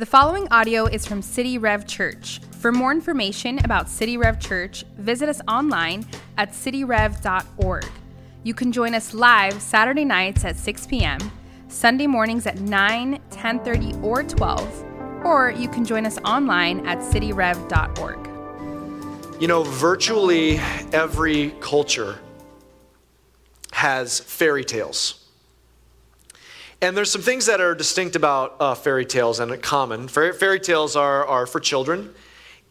The following audio is from City Rev Church. For more information about City Rev Church, visit us online at cityrev.org. You can join us live Saturday nights at 6 p.m., Sunday mornings at 9, 10:30, or 12, or you can join us online at cityrev.org. You know, virtually every culture has fairy tales. And there's some things that are distinct about uh, fairy tales and common. Fairy, fairy tales are, are for children,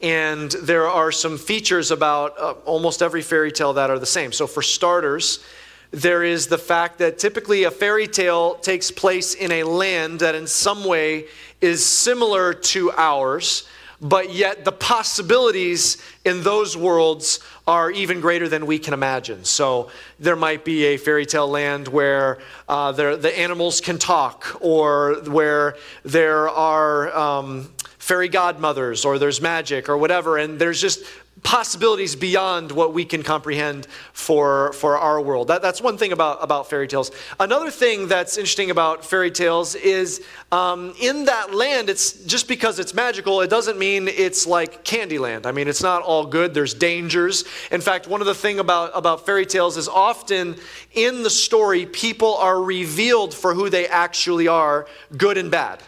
and there are some features about uh, almost every fairy tale that are the same. So, for starters, there is the fact that typically a fairy tale takes place in a land that in some way is similar to ours but yet the possibilities in those worlds are even greater than we can imagine. So there might be a fairy tale land where uh, the animals can talk, or where there are um, fairy godmothers, or there's magic, or whatever, and there's just possibilities beyond what we can comprehend for, for our world. That, that's one thing about, about fairy tales. Another thing that's interesting about fairy tales is um, in that land, it's just because it's magical, it doesn't mean it's like Candyland. I mean, it's not all good, there's dangers. In fact, one of the things about, about fairy tales is often in the story, people are revealed for who they actually are, good and bad.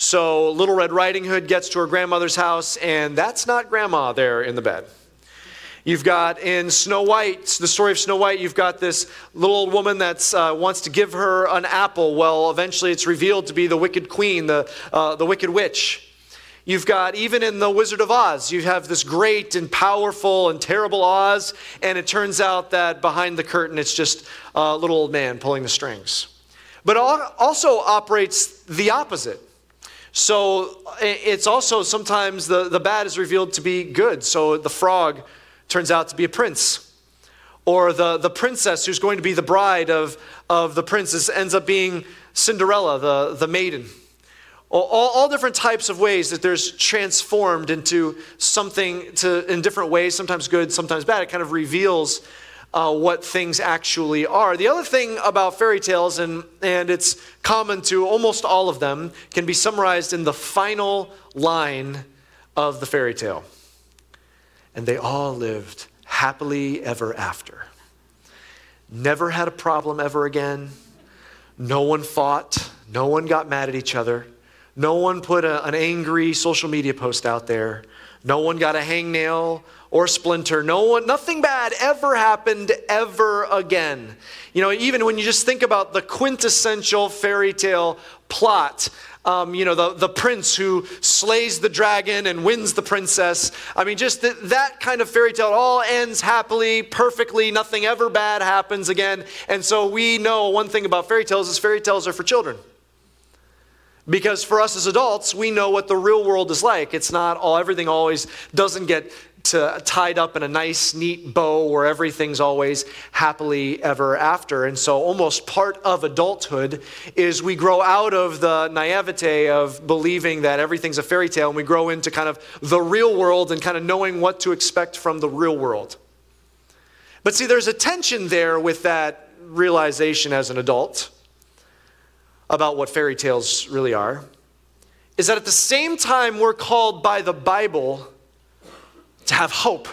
So Little Red Riding Hood gets to her grandmother's house, and that's not grandma there in the bed. You've got in Snow White, the story of Snow White, you've got this little old woman that uh, wants to give her an apple. Well, eventually it's revealed to be the wicked queen, the, uh, the wicked witch. You've got, even in The Wizard of Oz, you have this great and powerful and terrible Oz, and it turns out that behind the curtain it's just a little old man pulling the strings. But also operates the opposite. So it's also sometimes the, the bad is revealed to be good. So the frog turns out to be a prince. Or the, the princess who's going to be the bride of, of the princess ends up being Cinderella, the, the maiden. All, all different types of ways that there's transformed into something to, in different ways, sometimes good, sometimes bad. It kind of reveals uh, what things actually are. The other thing about fairy tales, and, and it's common to almost all of them, can be summarized in the final line of the fairy tale. And they all lived happily ever after. Never had a problem ever again. No one fought. No one got mad at each other. No one put a, an angry social media post out there. No one got a hangnail or splinter. No one, nothing bad ever happened ever again. You know, even when you just think about the quintessential fairy tale plot, um, you know, the, the prince who slays the dragon and wins the princess. I mean, just the, that kind of fairy tale, all ends happily, perfectly, nothing ever bad happens again. And so we know one thing about fairy tales is fairy tales are for children. Because for us as adults, we know what the real world is like. It's not all, everything always doesn't get to, tied up in a nice, neat bow where everything's always happily ever after. And so, almost part of adulthood is we grow out of the naivete of believing that everything's a fairy tale and we grow into kind of the real world and kind of knowing what to expect from the real world. But see, there's a tension there with that realization as an adult about what fairy tales really are. Is that at the same time we're called by the Bible to have hope.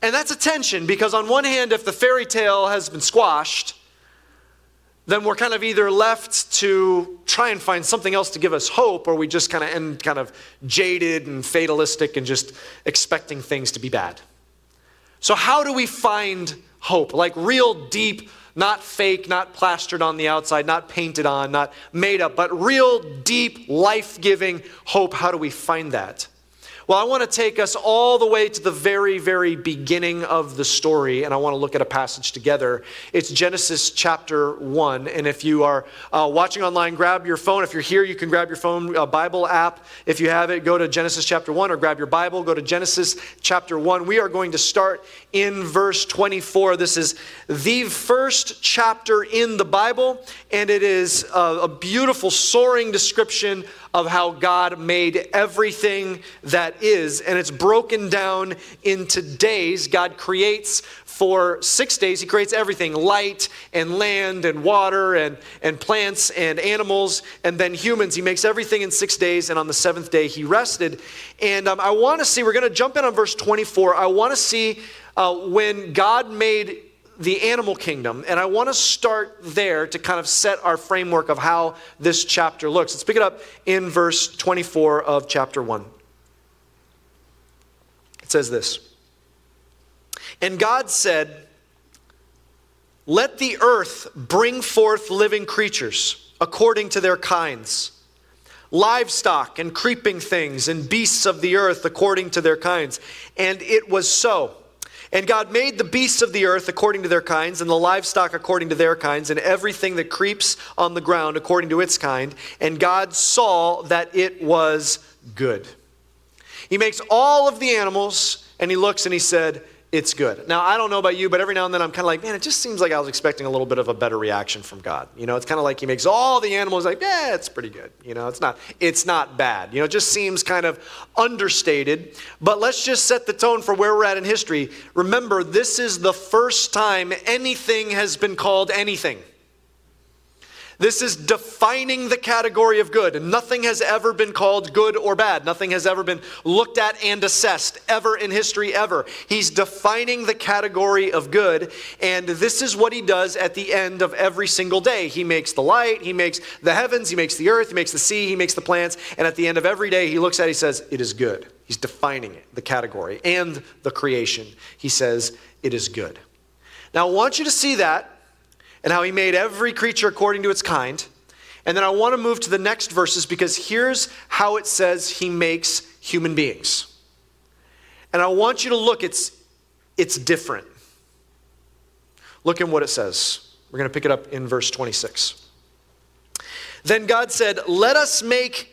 And that's a tension because, on one hand, if the fairy tale has been squashed, then we're kind of either left to try and find something else to give us hope, or we just kind of end kind of jaded and fatalistic and just expecting things to be bad. So, how do we find hope? Like real deep, not fake, not plastered on the outside, not painted on, not made up, but real deep, life giving hope. How do we find that? Well, I want to take us all the way to the very, very beginning of the story, and I want to look at a passage together. It's Genesis chapter 1. And if you are uh, watching online, grab your phone. If you're here, you can grab your phone uh, Bible app. If you have it, go to Genesis chapter 1 or grab your Bible, go to Genesis chapter 1. We are going to start in verse 24. This is the first chapter in the Bible, and it is a, a beautiful, soaring description of how God made everything that is, and it's broken down into days. God creates for six days, He creates everything light and land and water and, and plants and animals, and then humans. He makes everything in six days, and on the seventh day, He rested. And um, I want to see, we're going to jump in on verse 24. I want to see uh, when God made the animal kingdom, and I want to start there to kind of set our framework of how this chapter looks. Let's pick it up in verse 24 of chapter 1. It says this And God said, Let the earth bring forth living creatures according to their kinds, livestock and creeping things, and beasts of the earth according to their kinds. And it was so. And God made the beasts of the earth according to their kinds, and the livestock according to their kinds, and everything that creeps on the ground according to its kind. And God saw that it was good. He makes all of the animals, and he looks and he said, it's good. Now, I don't know about you, but every now and then I'm kind of like, man, it just seems like I was expecting a little bit of a better reaction from God. You know, it's kind of like he makes all the animals like, yeah, it's pretty good. You know, it's not, it's not bad. You know, it just seems kind of understated. But let's just set the tone for where we're at in history. Remember, this is the first time anything has been called anything. This is defining the category of good. And nothing has ever been called good or bad. Nothing has ever been looked at and assessed ever in history, ever. He's defining the category of good. And this is what he does at the end of every single day. He makes the light, he makes the heavens, he makes the earth, he makes the sea, he makes the plants. And at the end of every day, he looks at it, he says, It is good. He's defining it, the category and the creation. He says, It is good. Now, I want you to see that and how he made every creature according to its kind. And then I want to move to the next verses because here's how it says he makes human beings. And I want you to look, it's, it's different. Look at what it says. We're going to pick it up in verse 26. Then God said, Let us make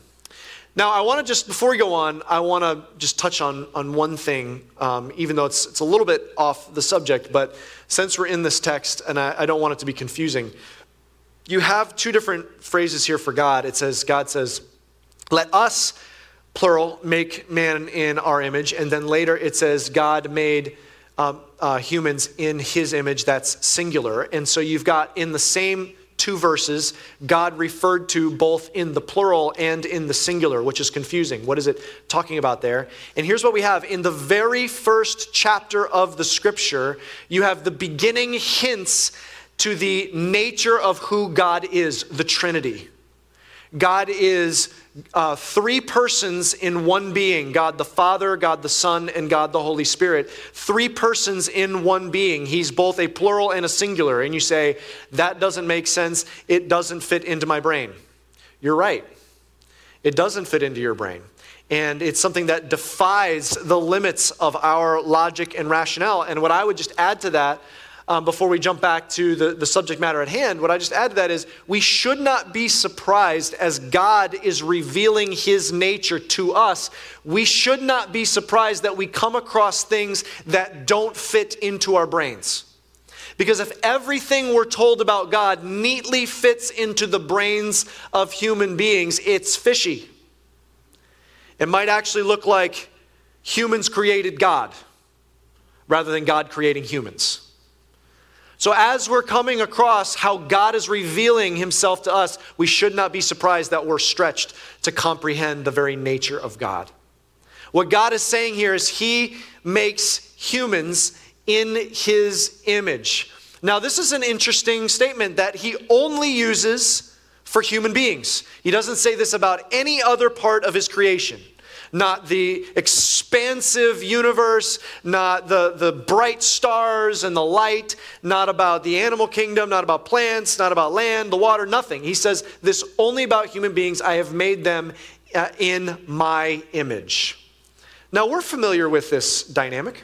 Now, I want to just, before we go on, I want to just touch on, on one thing, um, even though it's, it's a little bit off the subject, but since we're in this text, and I, I don't want it to be confusing, you have two different phrases here for God. It says, God says, let us, plural, make man in our image. And then later it says, God made um, uh, humans in his image. That's singular. And so you've got in the same two verses, God referred to both in the plural and in the singular, which is confusing. What is it talking about there? And here's what we have in the very first chapter of the scripture, you have the beginning hints to the nature of who God is the Trinity. God is uh, three persons in one being God the Father, God the Son, and God the Holy Spirit. Three persons in one being. He's both a plural and a singular. And you say, that doesn't make sense. It doesn't fit into my brain. You're right. It doesn't fit into your brain. And it's something that defies the limits of our logic and rationale. And what I would just add to that um, before we jump back to the, the subject matter at hand, what I just add to that is we should not be surprised as God is revealing his nature to us. We should not be surprised that we come across things that don't fit into our brains. Because if everything we're told about God neatly fits into the brains of human beings, it's fishy. It might actually look like humans created God rather than God creating humans. So, as we're coming across how God is revealing himself to us, we should not be surprised that we're stretched to comprehend the very nature of God. What God is saying here is he makes humans in his image. Now, this is an interesting statement that he only uses for human beings. He doesn't say this about any other part of his creation not the expansive universe, not the, the bright stars and the light, not about the animal kingdom, not about plants, not about land, the water, nothing. He says this only about human beings. I have made them uh, in my image. Now, we're familiar with this dynamic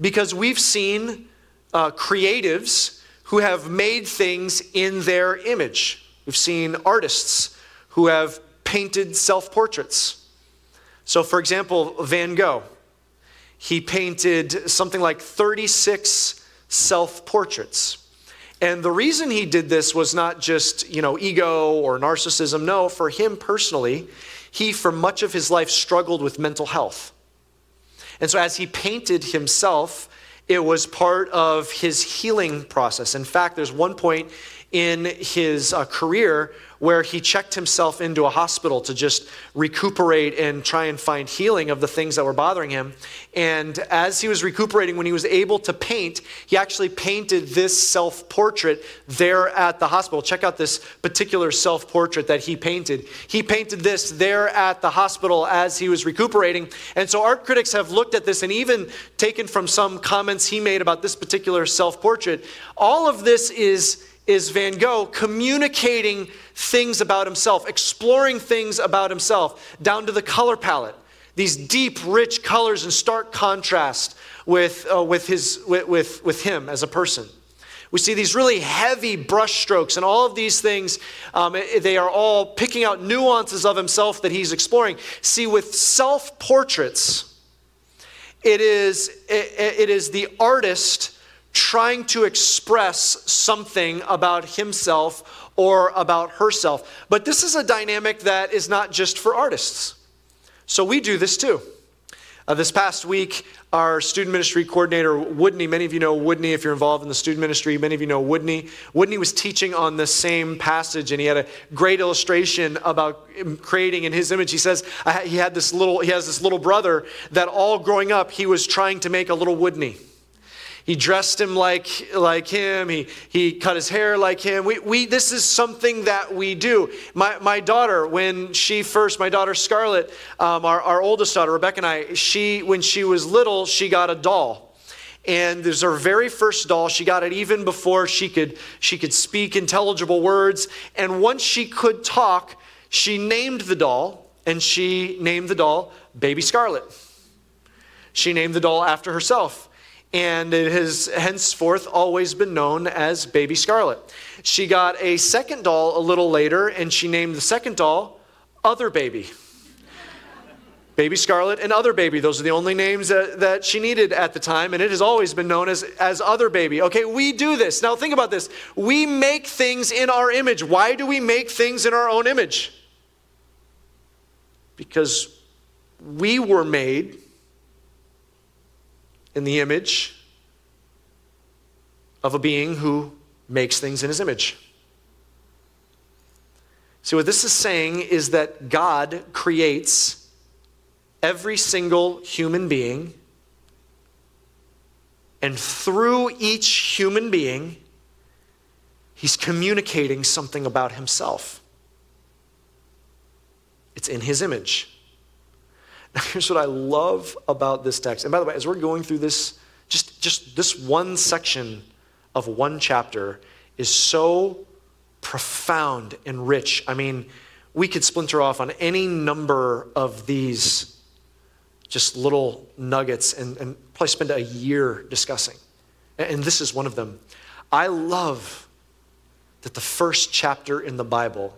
because we've seen uh, creatives who have made things in their image. We've seen artists who have painted self portraits. So, for example, Van Gogh, he painted something like 36 self portraits. And the reason he did this was not just, you know, ego or narcissism. No, for him personally, he, for much of his life, struggled with mental health. And so, as he painted himself, it was part of his healing process. In fact, there's one point in his uh, career where he checked himself into a hospital to just recuperate and try and find healing of the things that were bothering him. And as he was recuperating, when he was able to paint, he actually painted this self portrait there at the hospital. Check out this particular self portrait that he painted. He painted this there at the hospital as he was recuperating. And so art critics have looked at this and even taken from some comments he made about this particular self portrait. All of this is is Van Gogh communicating things about himself, exploring things about himself, down to the color palette. These deep, rich colors in stark contrast with, uh, with, his, with, with, with him as a person. We see these really heavy brushstrokes, and all of these things, um, they are all picking out nuances of himself that he's exploring. See, with self portraits, it is, it, it is the artist trying to express something about himself or about herself. But this is a dynamic that is not just for artists. So we do this too. Uh, this past week, our student ministry coordinator, Woodney, many of you know Woodney if you're involved in the student ministry, many of you know Woodney. Woodney was teaching on the same passage, and he had a great illustration about creating in his image. He says he had this little, he has this little brother that all growing up, he was trying to make a little Woodney. He dressed him like, like him. He, he cut his hair like him. We, we, this is something that we do. My, my daughter, when she first, my daughter Scarlett, um, our, our oldest daughter, Rebecca and I, she, when she was little, she got a doll. And this is her very first doll. She got it even before she could, she could speak intelligible words. And once she could talk, she named the doll, and she named the doll Baby Scarlett. She named the doll after herself and it has henceforth always been known as Baby Scarlett. She got a second doll a little later, and she named the second doll Other Baby. Baby Scarlett and Other Baby. Those are the only names that, that she needed at the time, and it has always been known as, as Other Baby. Okay, we do this. Now think about this. We make things in our image. Why do we make things in our own image? Because we were made in the image of a being who makes things in his image. See, what this is saying is that God creates every single human being, and through each human being, he's communicating something about himself. It's in his image. Now, here's what I love about this text. And by the way, as we're going through this, just, just this one section of one chapter is so profound and rich. I mean, we could splinter off on any number of these just little nuggets and, and probably spend a year discussing. And this is one of them. I love that the first chapter in the Bible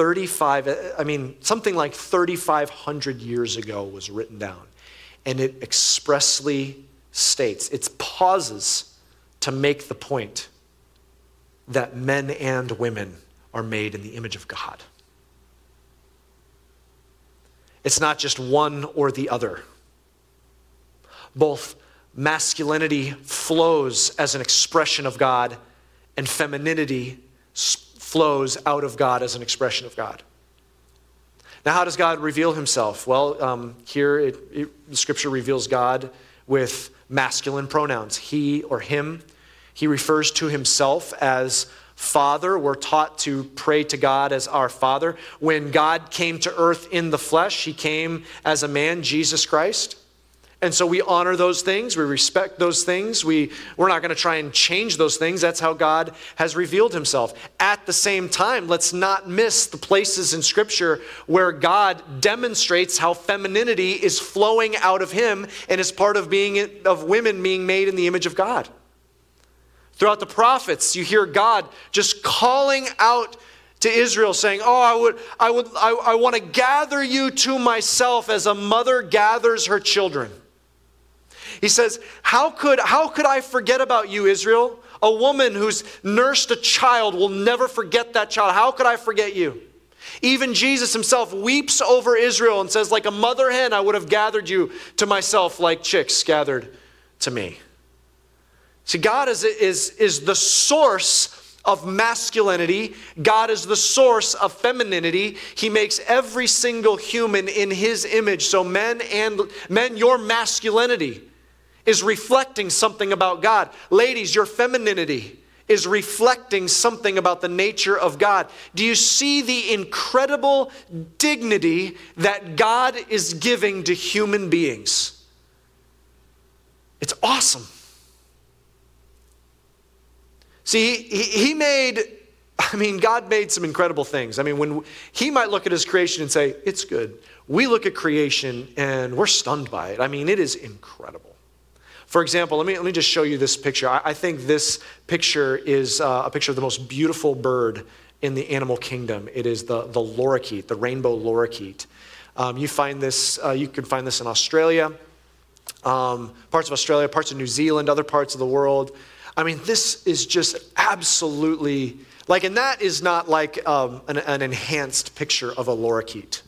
35, I mean, something like 3,500 years ago was written down. And it expressly states, it pauses to make the point that men and women are made in the image of God. It's not just one or the other. Both masculinity flows as an expression of God, and femininity flows out of God as an expression of God. Now, how does God reveal himself? Well, um, here it, it, the scripture reveals God with masculine pronouns he or him. He refers to himself as Father. We're taught to pray to God as our Father. When God came to earth in the flesh, he came as a man, Jesus Christ. And so we honor those things, we respect those things. We, we're not going to try and change those things. That's how God has revealed himself. At the same time, let's not miss the places in Scripture where God demonstrates how femininity is flowing out of him and is part of being of women being made in the image of God. Throughout the prophets, you hear God just calling out to Israel, saying, Oh, I would, I would, I, I want to gather you to myself as a mother gathers her children. He says, How could, how could I forget about you, Israel? A woman who's nursed a child will never forget that child. How could I forget you? Even Jesus himself weeps over Israel and says, Like a mother hen, I would have gathered you to myself like chicks gathered to me. See, God is, is, is the source of masculinity. God is the source of femininity. He makes every single human in his image. So men and men, your masculinity is reflecting something about God. Ladies, your femininity is reflecting something about the nature of God. Do you see the incredible dignity that God is giving to human beings? It's awesome. See, he, made, I mean, God made some incredible things. I mean, when he might look at his creation and say, it's good. We look at creation and we're stunned by it. I mean, it is incredible. For example, let me, let me just show you this picture. I, I think this picture is uh, a picture of the most beautiful bird in the animal kingdom. It is the, the lorikeet, the rainbow lorikeet. Um, you find this, uh, you can find this in Australia, um, parts of Australia, parts of New Zealand, other parts of the world. I mean, this is just absolutely like, and that is not like um, an, an, enhanced picture of a lorikeet.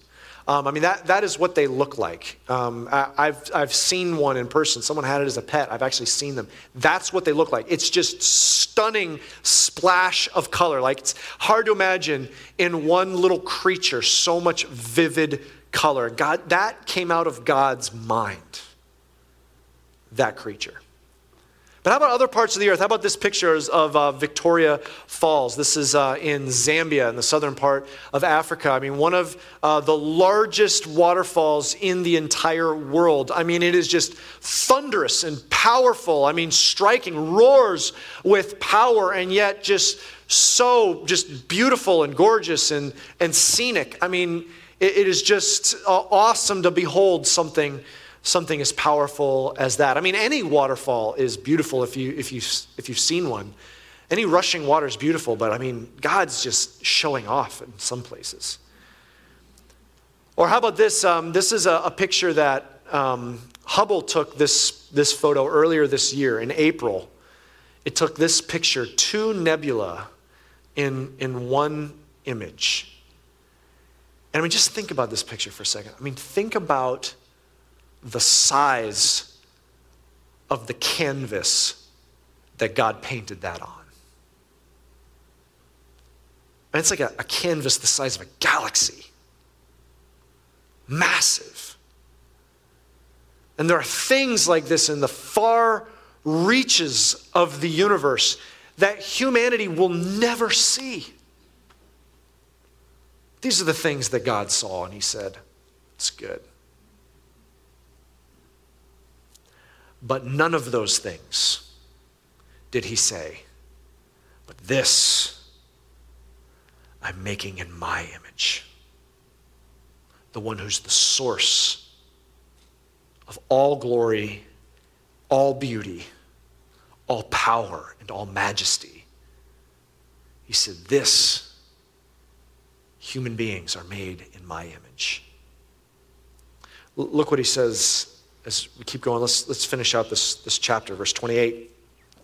Um, I mean, that, that is what they look like. Um, I, have I've seen one in person. Someone had it as a pet. I've actually seen them. That's what they look like. It's just stunning splash of color. Like, it's hard to imagine in one little creature so much vivid color. God, that came out of God's mind, that creature. But how about other parts of the earth? How about this picture of uh, Victoria Falls? This is uh, in Zambia, in the southern part of Africa. I mean, one of uh, the largest waterfalls in the entire world. I mean, it is just thunderous and powerful. I mean, striking, roars with power, and yet just so just beautiful and gorgeous and, and scenic. I mean, it, it is just uh, awesome to behold something something as powerful as that. I mean, any waterfall is beautiful if, you, if, you, if you've seen one. Any rushing water is beautiful, but I mean, God's just showing off in some places. Or how about this? Um, this is a, a picture that um, Hubble took this, this photo earlier this year in April. It took this picture, two nebula in, in one image. And I mean, just think about this picture for a second. I mean, think about the size of the canvas that God painted that on. And it's like a, a canvas the size of a galaxy. Massive. And there are things like this in the far reaches of the universe that humanity will never see. These are the things that God saw, and He said, It's good. But none of those things did he say. But this I'm making in my image. The one who's the source of all glory, all beauty, all power, and all majesty. He said, This, human beings are made in my image. Look what he says as we keep going, let's, let's finish out this, this chapter, verse 28.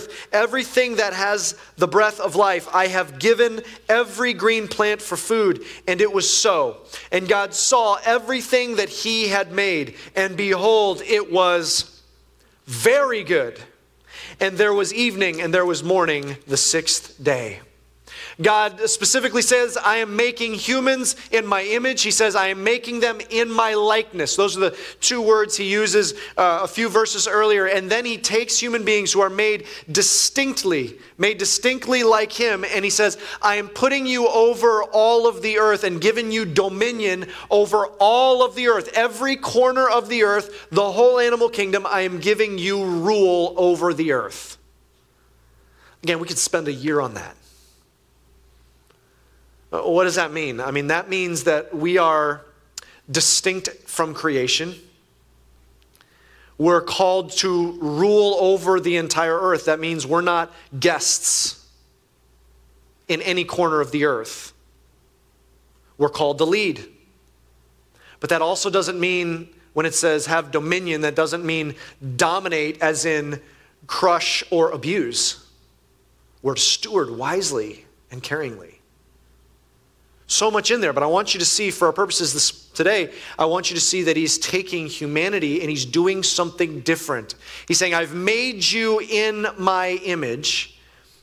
earth, everything that has the breath of life, I have given every green plant for food. And it was so. And God saw everything that he had made, and behold, it was very good. And there was evening and there was morning the sixth day. God specifically says, I am making humans in my image. He says, I am making them in my likeness. Those are the two words he uses uh, a few verses earlier. And then he takes human beings who are made distinctly, made distinctly like him, and he says, I am putting you over all of the earth and giving you dominion over all of the earth. Every corner of the earth, the whole animal kingdom, I am giving you rule over the earth. Again, we could spend a year on that. Uh, what does that mean? I mean, that means that we are distinct from creation. We're called to rule over the entire earth. That means we're not guests in any corner of the earth. We're called to lead. But that also doesn't mean, when it says have dominion, that doesn't mean dominate as in crush or abuse. We're steward wisely and caringly. So much in there, but I want you to see, for our purposes this, today, I want you to see that he's taking humanity and he's doing something different. He's saying, I've made you in my image.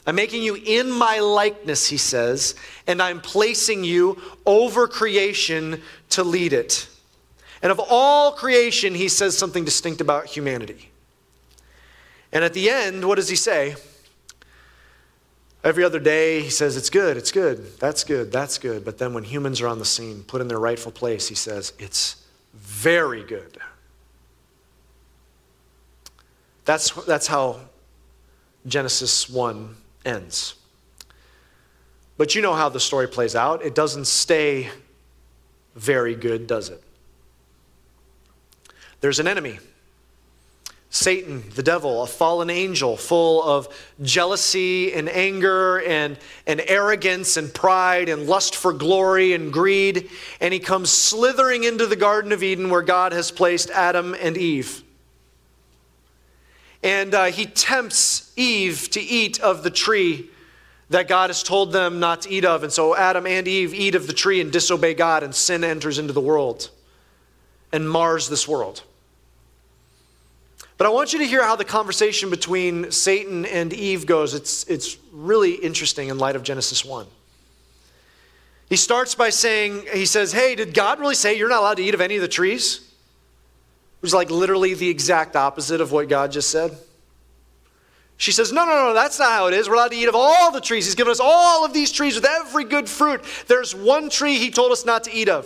I'm making you in my likeness, he says, and I'm placing you over creation to lead it. And of all creation, he says something distinct about humanity. And at the end, what does he say? Every other day, he says, It's good, it's good, that's good, that's good. But then when humans are on the scene, put in their rightful place, he says, It's very good. That's, that's how Genesis 1 ends. But you know how the story plays out. It doesn't stay very good, does it? There's an enemy. Satan, the devil, a fallen angel full of jealousy and anger and, and arrogance and pride and lust for glory and greed. And he comes slithering into the Garden of Eden where God has placed Adam and Eve. And uh, he tempts Eve to eat of the tree that God has told them not to eat of. And so Adam and Eve eat of the tree and disobey God, and sin enters into the world and mars this world. But I want you to hear how the conversation between Satan and Eve goes. It's, it's really interesting in light of Genesis 1. He starts by saying, he says, Hey, did God really say you're not allowed to eat of any of the trees? Which is like literally the exact opposite of what God just said. She says, No, no, no, that's not how it is. We're allowed to eat of all the trees. He's given us all of these trees with every good fruit. There's one tree he told us not to eat of.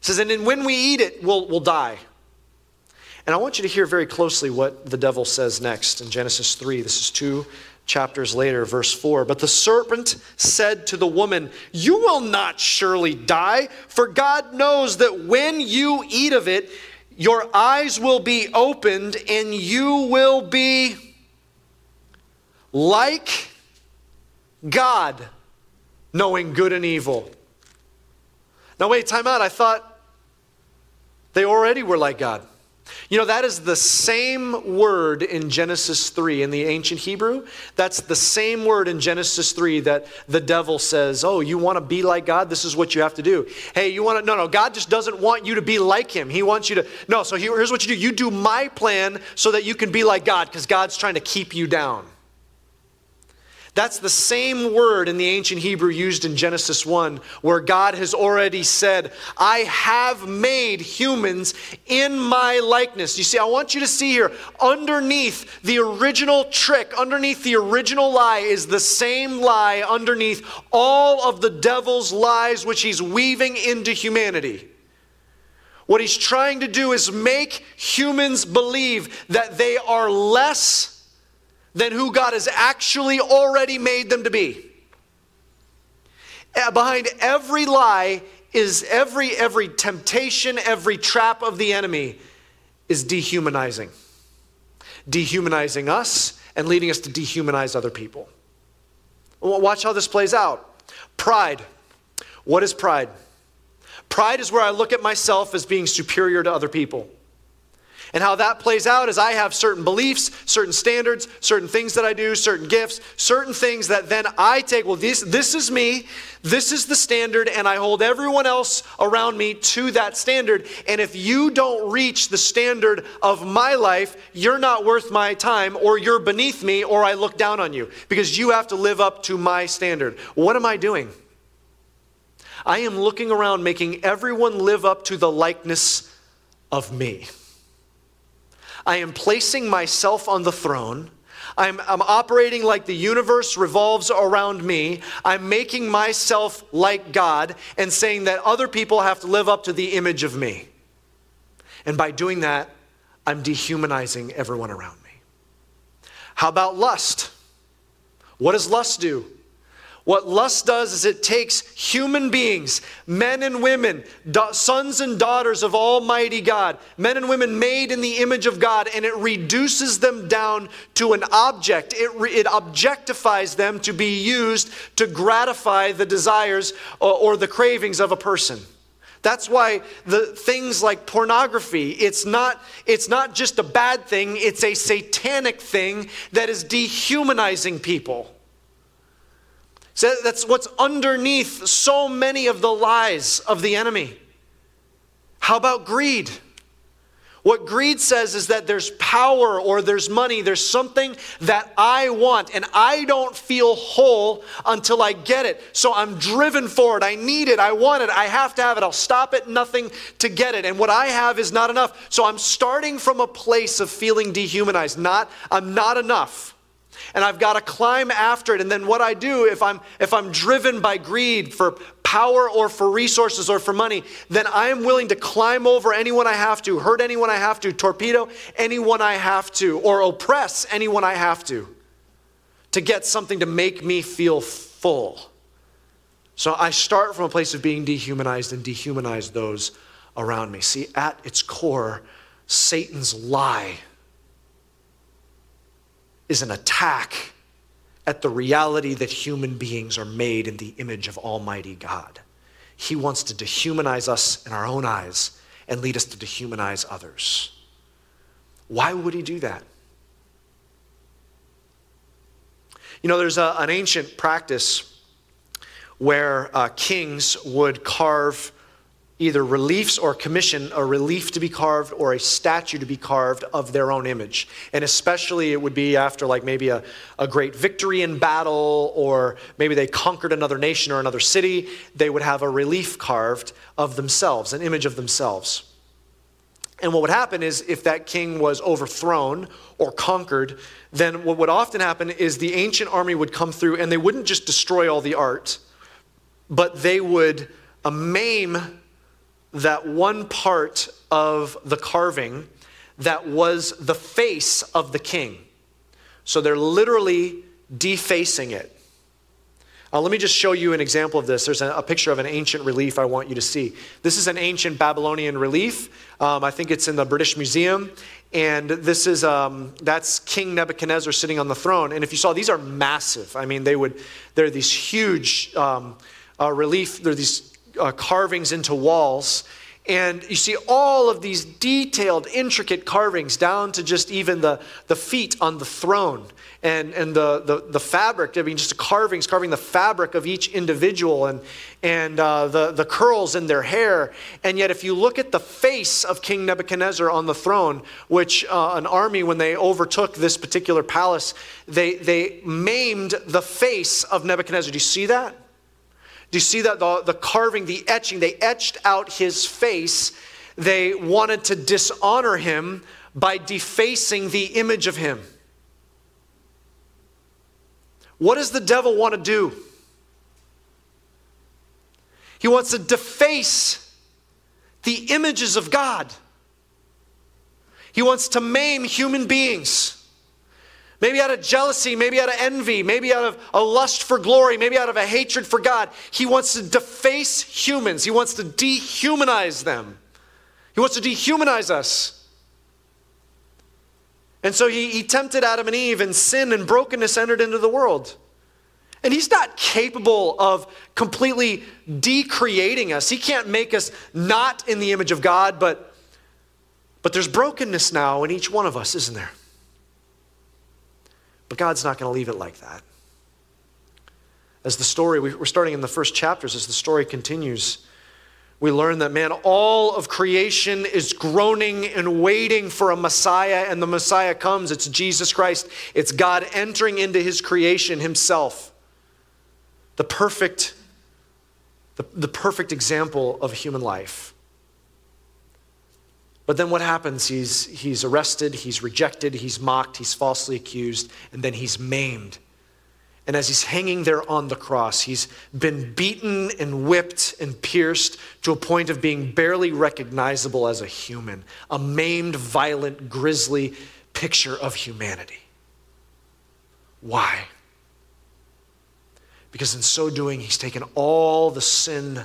He says, And then when we eat it, we'll, we'll die. And I want you to hear very closely what the devil says next in Genesis 3. This is two chapters later, verse 4. But the serpent said to the woman, You will not surely die, for God knows that when you eat of it, your eyes will be opened and you will be like God, knowing good and evil. Now, wait, time out. I thought they already were like God. You know, that is the same word in Genesis 3 in the ancient Hebrew. That's the same word in Genesis 3 that the devil says, Oh, you want to be like God? This is what you have to do. Hey, you want to, no, no, God just doesn't want you to be like him. He wants you to, no, so here's what you do you do my plan so that you can be like God because God's trying to keep you down. That's the same word in the ancient Hebrew used in Genesis 1, where God has already said, I have made humans in my likeness. You see, I want you to see here, underneath the original trick, underneath the original lie, is the same lie underneath all of the devil's lies which he's weaving into humanity. What he's trying to do is make humans believe that they are less than who God has actually already made them to be. Uh, behind every lie is every every temptation, every trap of the enemy is dehumanizing. Dehumanizing us and leading us to dehumanize other people. Watch how this plays out. Pride. What is pride? Pride is where I look at myself as being superior to other people. And how that plays out is I have certain beliefs, certain standards, certain things that I do, certain gifts, certain things that then I take. Well, this, this is me, this is the standard, and I hold everyone else around me to that standard. And if you don't reach the standard of my life, you're not worth my time, or you're beneath me, or I look down on you because you have to live up to my standard. What am I doing? I am looking around, making everyone live up to the likeness of me. I am placing myself on the throne. I'm, I'm, operating like the universe revolves around me. I'm making myself like God and saying that other people have to live up to the image of me. And by doing that, I'm dehumanizing everyone around me. How about lust? What does lust do? What lust does is it takes human beings, men and women, da- sons and daughters of Almighty God, men and women made in the image of God, and it reduces them down to an object. It, re- it objectifies them to be used to gratify the desires or, or the cravings of a person. That's why the things like pornography, it's not, it's not just a bad thing, it's a satanic thing that is dehumanizing people. So that's what's underneath so many of the lies of the enemy. How about greed? What greed says is that there's power or there's money, there's something that I want, and I don't feel whole until I get it. So I'm driven for it. I need it. I want it. I have to have it. I'll stop at nothing to get it. And what I have is not enough. So I'm starting from a place of feeling dehumanized. Not, I'm not enough and I've got to climb after it. And then what I do if I'm if I'm driven by greed for power or for resources or for money, then I am willing to climb over anyone I have to, hurt anyone I have to, torpedo anyone I have to, or oppress anyone I have to to get something to make me feel full. So I start from a place of being dehumanized and dehumanize those around me. See, at its core, Satan's lie is an attack at the reality that human beings are made in the image of Almighty God. He wants to dehumanize us in our own eyes and lead us to dehumanize others. Why would he do that? You know, there's a, an ancient practice where uh, kings would carve either reliefs or commission a relief to be carved or a statue to be carved of their own image. And especially it would be after like maybe a, a great victory in battle or maybe they conquered another nation or another city, they would have a relief carved of themselves, an image of themselves. And what would happen is if that king was overthrown or conquered, then what would often happen is the ancient army would come through and they wouldn't just destroy all the art, but they would maim that one part of the carving that was the face of the king. So they're literally defacing it. Uh, let me just show you an example of this. There's a, a, picture of an ancient relief I want you to see. This is an ancient Babylonian relief. Um, I think it's in the British Museum. And this is, um, that's King Nebuchadnezzar sitting on the throne. And if you saw, these are massive. I mean, they would, they're these huge um, uh, relief, they're these uh, carvings into walls. And you see all of these detailed, intricate carvings down to just even the, the feet on the throne and, and the, the, the fabric. I mean, just the carvings, carving the fabric of each individual and, and uh, the, the curls in their hair. And yet, if you look at the face of King Nebuchadnezzar on the throne, which uh, an army, when they overtook this particular palace, they, they maimed the face of Nebuchadnezzar. Do you see that? Do you see that? The, the carving, the etching, they etched out his face. They wanted to dishonor him by defacing the image of him. What does the devil want to do? He wants to deface the images of God. He wants to maim human beings. Maybe out of jealousy, maybe out of envy, maybe out of a lust for glory, maybe out of a hatred for God. He wants to deface humans. He wants to dehumanize them. He wants to dehumanize us. And so he, he tempted Adam and Eve, and sin and brokenness entered into the world. And he's not capable of completely decreating us. He can't make us not in the image of God, but But there's brokenness now in each one of us, isn't there? But God's not going to leave it like that. As the story, we're starting in the first chapters, as the story continues, we learn that, man, all of creation is groaning and waiting for a Messiah, and the Messiah comes. It's Jesus Christ. It's God entering into his creation himself. The perfect, the, the perfect example of human life. But then what happens? He's, he's arrested, he's rejected, he's mocked, he's falsely accused, and then he's maimed. And as he's hanging there on the cross, he's been beaten and whipped and pierced to a point of being barely recognizable as a human, a maimed, violent, grisly picture of humanity. Why? Because in so doing, he's taken all the sin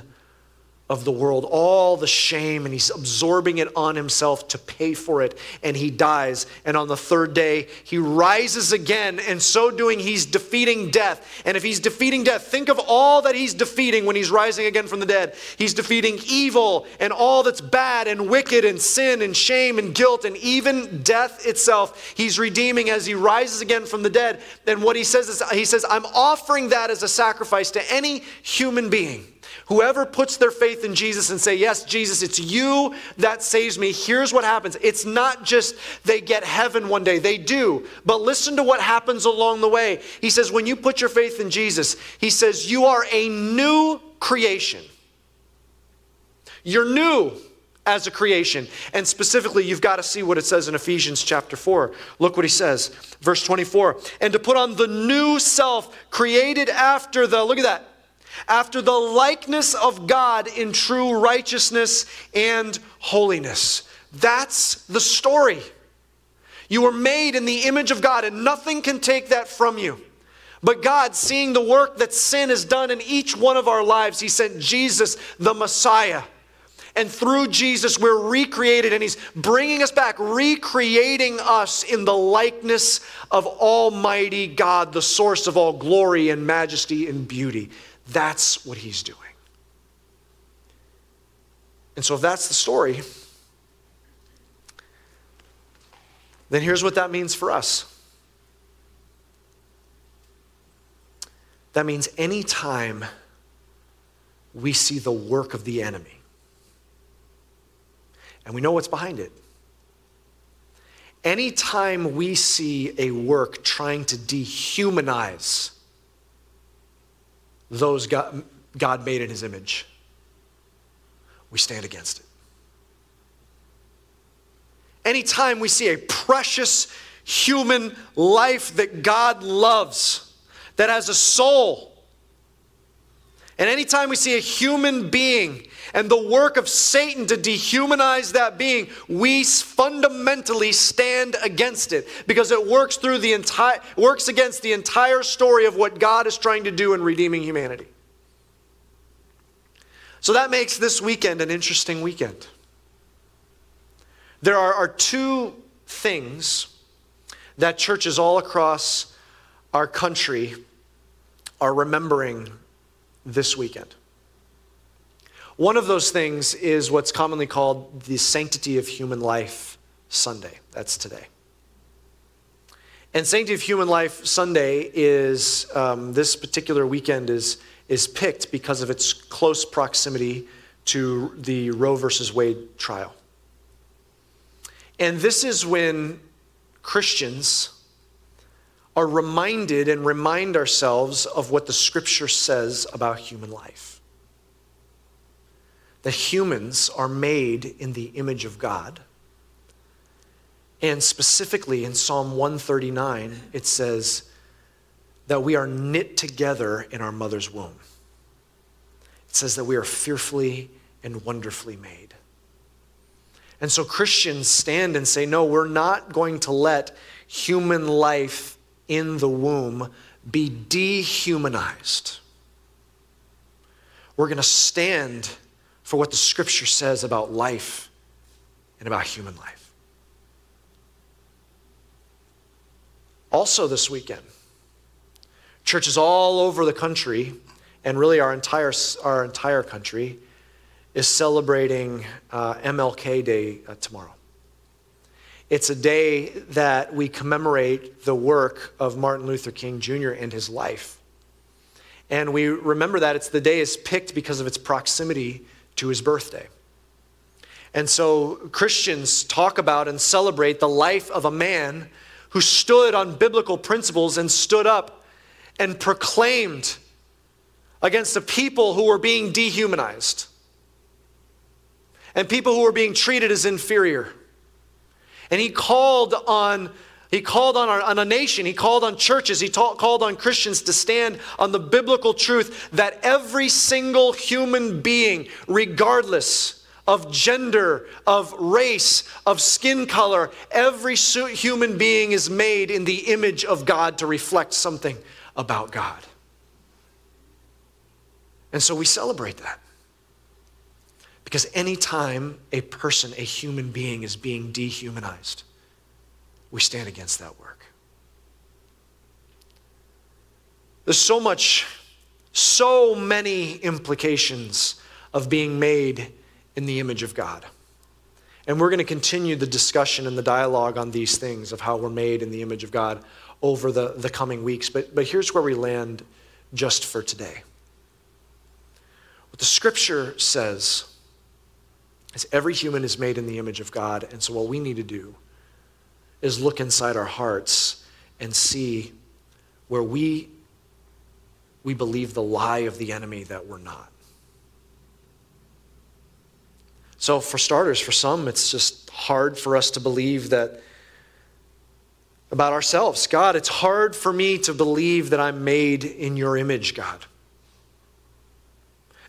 of the world, all the shame, and he's absorbing it on himself to pay for it. And he dies. And on the third day, he rises again. And so doing, he's defeating death. And if he's defeating death, think of all that he's defeating when he's rising again from the dead. He's defeating evil and all that's bad and wicked and sin and shame and guilt and even death itself. He's redeeming as he rises again from the dead. And what he says is, he says, I'm offering that as a sacrifice to any human being Whoever puts their faith in Jesus and say, Yes, Jesus, it's you that saves me, here's what happens. It's not just they get heaven one day, they do. But listen to what happens along the way. He says, When you put your faith in Jesus, he says, You are a new creation. You're new as a creation. And specifically, you've got to see what it says in Ephesians chapter 4. Look what he says, verse 24. And to put on the new self created after the, look at that, after the likeness of God in true righteousness and holiness. That's the story. You were made in the image of God, and nothing can take that from you. But God, seeing the work that sin has done in each one of our lives, He sent Jesus, the Messiah. And through Jesus, we're recreated, and He's bringing us back, recreating us in the likeness of Almighty God, the source of all glory and majesty and beauty. That's what he's doing. And so, if that's the story, then here's what that means for us. That means anytime we see the work of the enemy, and we know what's behind it. Anytime we see a work trying to dehumanize those God, God made in his image, we stand against it. Anytime we see a precious human life that God loves, that has a soul, and anytime we see a human being and the work of Satan to dehumanize that being, we fundamentally stand against it because it works through the entire works against the entire story of what God is trying to do in redeeming humanity. So that makes this weekend an interesting weekend. There are, are two things that churches all across our country are remembering this weekend. One of those things is what's commonly called the Sanctity of Human Life Sunday. That's today. And Sanctity of Human Life Sunday is, um, this particular weekend is, is picked because of its close proximity to the Roe versus Wade trial. And this is when Christians are reminded and remind ourselves of what the scripture says about human life. That humans are made in the image of God. And specifically in Psalm 139, it says that we are knit together in our mother's womb. It says that we are fearfully and wonderfully made. And so Christians stand and say, no, we're not going to let human life in the womb be dehumanized. We're going to stand for what the scripture says about life and about human life. Also, this weekend, churches all over the country, and really our entire, our entire country, is celebrating uh, MLK Day uh, tomorrow. It's a day that we commemorate the work of Martin Luther King Jr. and his life. And we remember that it's the day is picked because of its proximity to his birthday. And so Christians talk about and celebrate the life of a man who stood on biblical principles and stood up and proclaimed against the people who were being dehumanized and people who were being treated as inferior. And he called on he called on, our, on a nation, he called on churches, he ta- called on Christians to stand on the biblical truth that every single human being, regardless of gender, of race, of skin color, every human being is made in the image of God to reflect something about God. And so we celebrate that. Because anytime a person, a human being, is being dehumanized, we stand against that work. There's so much, so many implications of being made in the image of God. And we're going to continue the discussion and the dialogue on these things of how we're made in the image of God over the, the coming weeks. But, but here's where we land just for today. What the scripture says is every human is made in the image of God. And so what we need to do is look inside our hearts and see where we, we believe the lie of the enemy that we're not. So, for starters, for some, it's just hard for us to believe that about ourselves. God, it's hard for me to believe that I'm made in your image, God.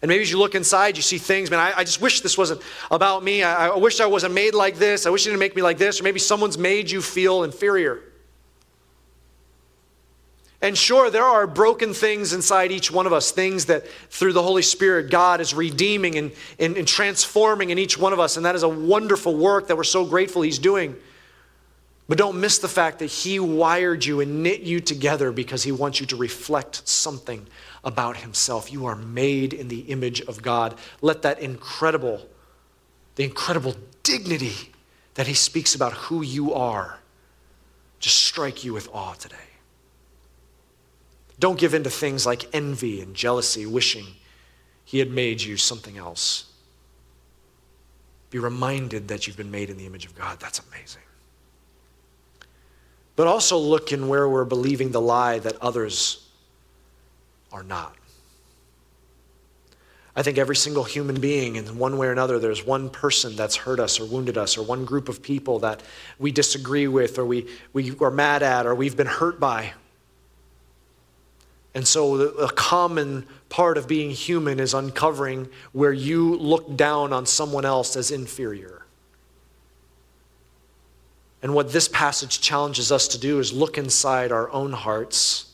And maybe as you look inside, you see things, man, I, I just wish this wasn't about me. I, I wish I wasn't made like this. I wish you didn't make me like this. Or maybe someone's made you feel inferior. And sure, there are broken things inside each one of us, things that through the Holy Spirit, God is redeeming and, and, and, transforming in each one of us. And that is a wonderful work that we're so grateful He's doing. But don't miss the fact that He wired you and knit you together because He wants you to reflect something about himself. You are made in the image of God. Let that incredible, the incredible dignity that he speaks about who you are, just strike you with awe today. Don't give in to things like envy and jealousy, wishing he had made you something else. Be reminded that you've been made in the image of God. That's amazing. But also look in where we're believing the lie that others are not. I think every single human being, in one way or another, there's one person that's hurt us or wounded us, or one group of people that we disagree with, or we, we are mad at, or we've been hurt by. And so, a common part of being human is uncovering where you look down on someone else as inferior. And what this passage challenges us to do is look inside our own hearts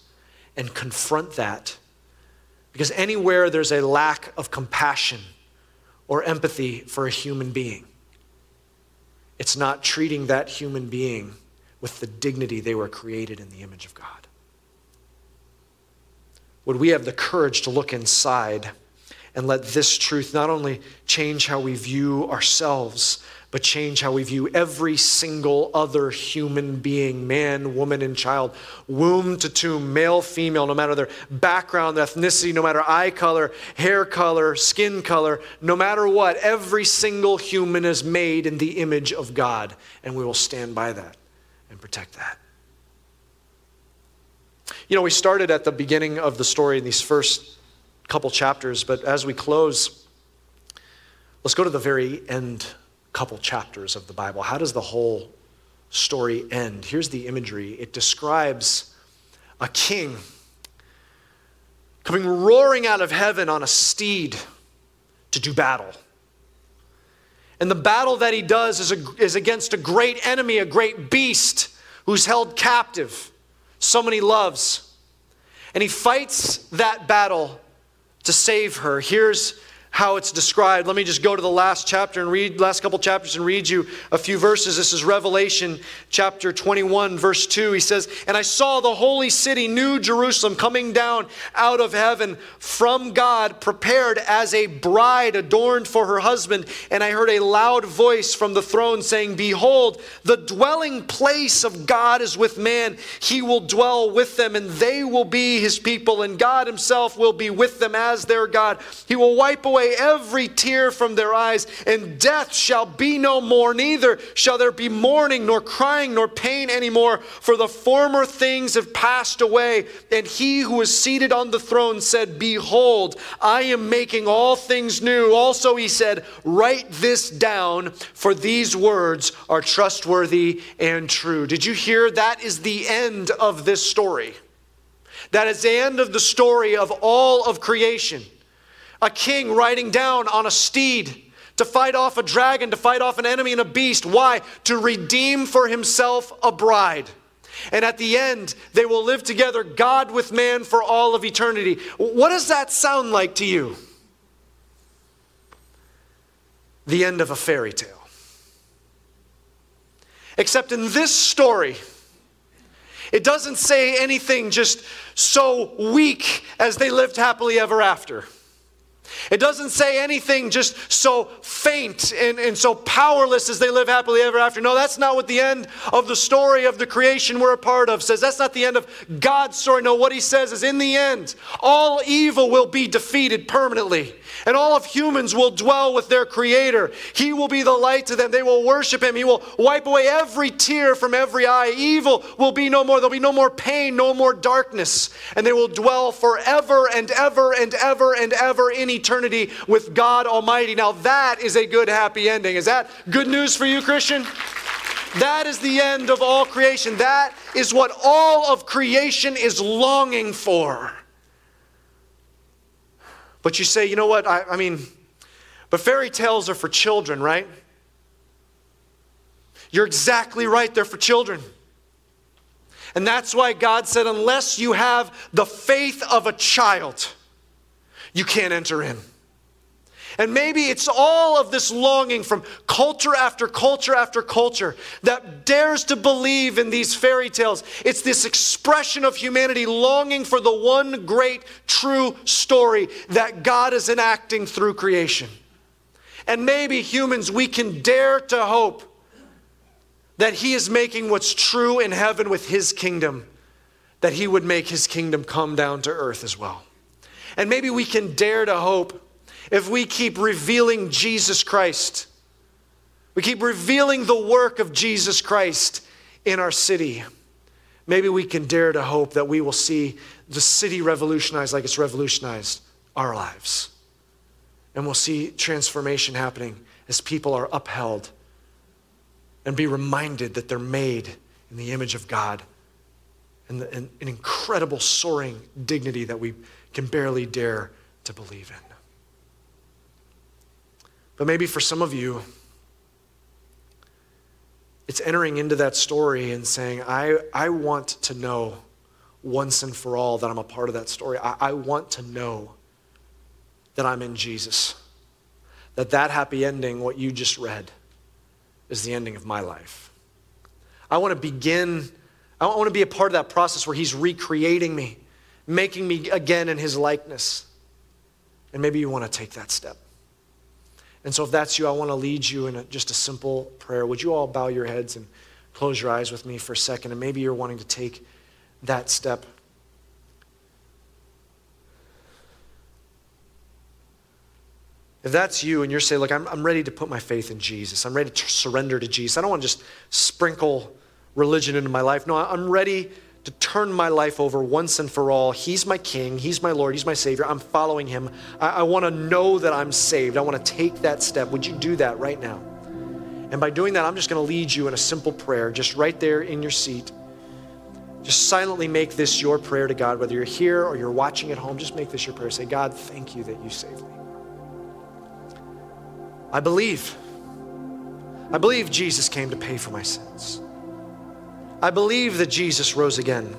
and confront that because anywhere there's a lack of compassion or empathy for a human being, it's not treating that human being with the dignity they were created in the image of God. Would we have the courage to look inside and let this truth not only change how we view ourselves, but change how we view every single other human being man, woman, and child, womb to tomb, male, female, no matter their background, ethnicity, no matter eye color, hair color, skin color, no matter what, every single human is made in the image of God, and we will stand by that and protect that. You know, we started at the beginning of the story in these first couple chapters, but as we close, let's go to the very end couple chapters of the Bible. How does the whole story end? Here's the imagery it describes a king coming roaring out of heaven on a steed to do battle. And the battle that he does is, a, is against a great enemy, a great beast who's held captive, so many loves. And he fights that battle to save her. Here's how it's described. Let me just go to the last chapter and read last couple chapters and read you a few verses. This is Revelation chapter 21 verse 2. He says, "And I saw the holy city new Jerusalem coming down out of heaven from God, prepared as a bride adorned for her husband, and I heard a loud voice from the throne saying, behold, the dwelling place of God is with man. He will dwell with them and they will be his people, and God himself will be with them as their God. He will wipe away away every tear from their eyes, and death shall be no more, neither shall there be mourning, nor crying, nor pain anymore, for the former things have passed away. And he who was seated on the throne said, Behold, I am making all things new. Also, he said, Write this down, for these words are trustworthy and true. Did you hear? That is the end of this story. That is the end of the story of all of creation a king riding down on a steed to fight off a dragon, to fight off an enemy and a beast. Why? To redeem for himself a bride. And at the end, they will live together, God with man, for all of eternity. What does that sound like to you? The end of a fairy tale. Except in this story, it doesn't say anything just so weak as they lived happily ever after. It doesn't say anything just so faint and, and so powerless as they live happily ever after. No, that's not what the end of the story of the creation we're a part of says. That's not the end of God's story. No, what he says is in the end, all evil will be defeated permanently and all of humans will dwell with their Creator. He will be the light to them. They will worship Him. He will wipe away every tear from every eye. Evil will be no more. There'll be no more pain, no more darkness. And they will dwell forever and ever and ever and ever in eternity with God Almighty. Now, that is a good, happy ending. Is that good news for you, Christian? That is the end of all creation. That is what all of creation is longing for. But you say, you know what? I, I mean, but fairy tales are for children, right? You're exactly right, they're for children. And that's why God said, unless you have the faith of a child, you can't enter in. And maybe it's all of this longing from culture after culture after culture that dares to believe in these fairy tales. It's this expression of humanity longing for the one great true story that God is enacting through creation. And maybe humans, we can dare to hope that He is making what's true in heaven with His kingdom, that He would make His kingdom come down to earth as well. And maybe we can dare to hope if we keep revealing Jesus Christ. We keep revealing the work of Jesus Christ in our city. Maybe we can dare to hope that we will see the city revolutionized like it's revolutionized our lives. And we'll see transformation happening as people are upheld and be reminded that they're made in the image of God and, an incredible soaring dignity that we can barely dare to believe in. But maybe for some of you, it's entering into that story and saying, I, I want to know once and for all that I'm a part of that story. I, I want to know that I'm in Jesus. That that happy ending, what you just read, is the ending of my life. I want to begin, I want to be a part of that process where He's recreating me, making me again in His likeness. And maybe you want to take that step. And so, if that's you, I want to lead you in a, just a simple prayer. Would you all bow your heads and close your eyes with me for a second? And maybe you're wanting to take that step. If that's you and you're saying, Look, I'm, I'm ready to put my faith in Jesus, I'm ready to surrender to Jesus, I don't want to just sprinkle religion into my life. No, I'm ready to turn my life over once and for all. He's my King, He's my Lord, He's my Savior. I'm following Him. I, I want to know that I'm saved. I want to take that step. Would you do that right now? And by doing that, I'm just going to lead you in a simple prayer, just right there in your seat. Just silently make this your prayer to God, whether you're here or you're watching at home. Just make this your prayer. Say, God, thank you that you saved me. I believe. I believe Jesus came to pay for my sins. I believe that Jesus rose again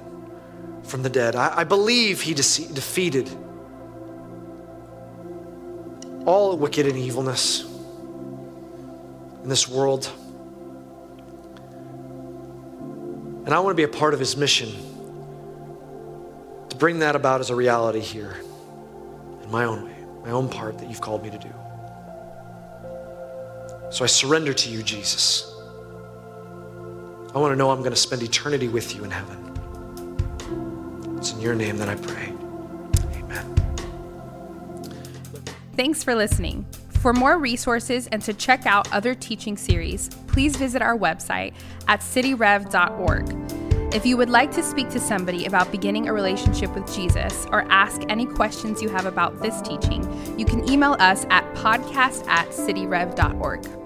from the dead. I, I believe he de- defeated all wicked and evilness in this world. And I want to be a part of his mission to bring that about as a reality here in my own way, my own part that you've called me to do. So I surrender to you, Jesus. I want to know I'm going to spend eternity with you in heaven. It's in your name that I pray. Amen. Thanks for listening. For more resources and to check out other teaching series, please visit our website at cityrev.org. If you would like to speak to somebody about beginning a relationship with Jesus or ask any questions you have about this teaching, you can email us at podcast at cityrev.org.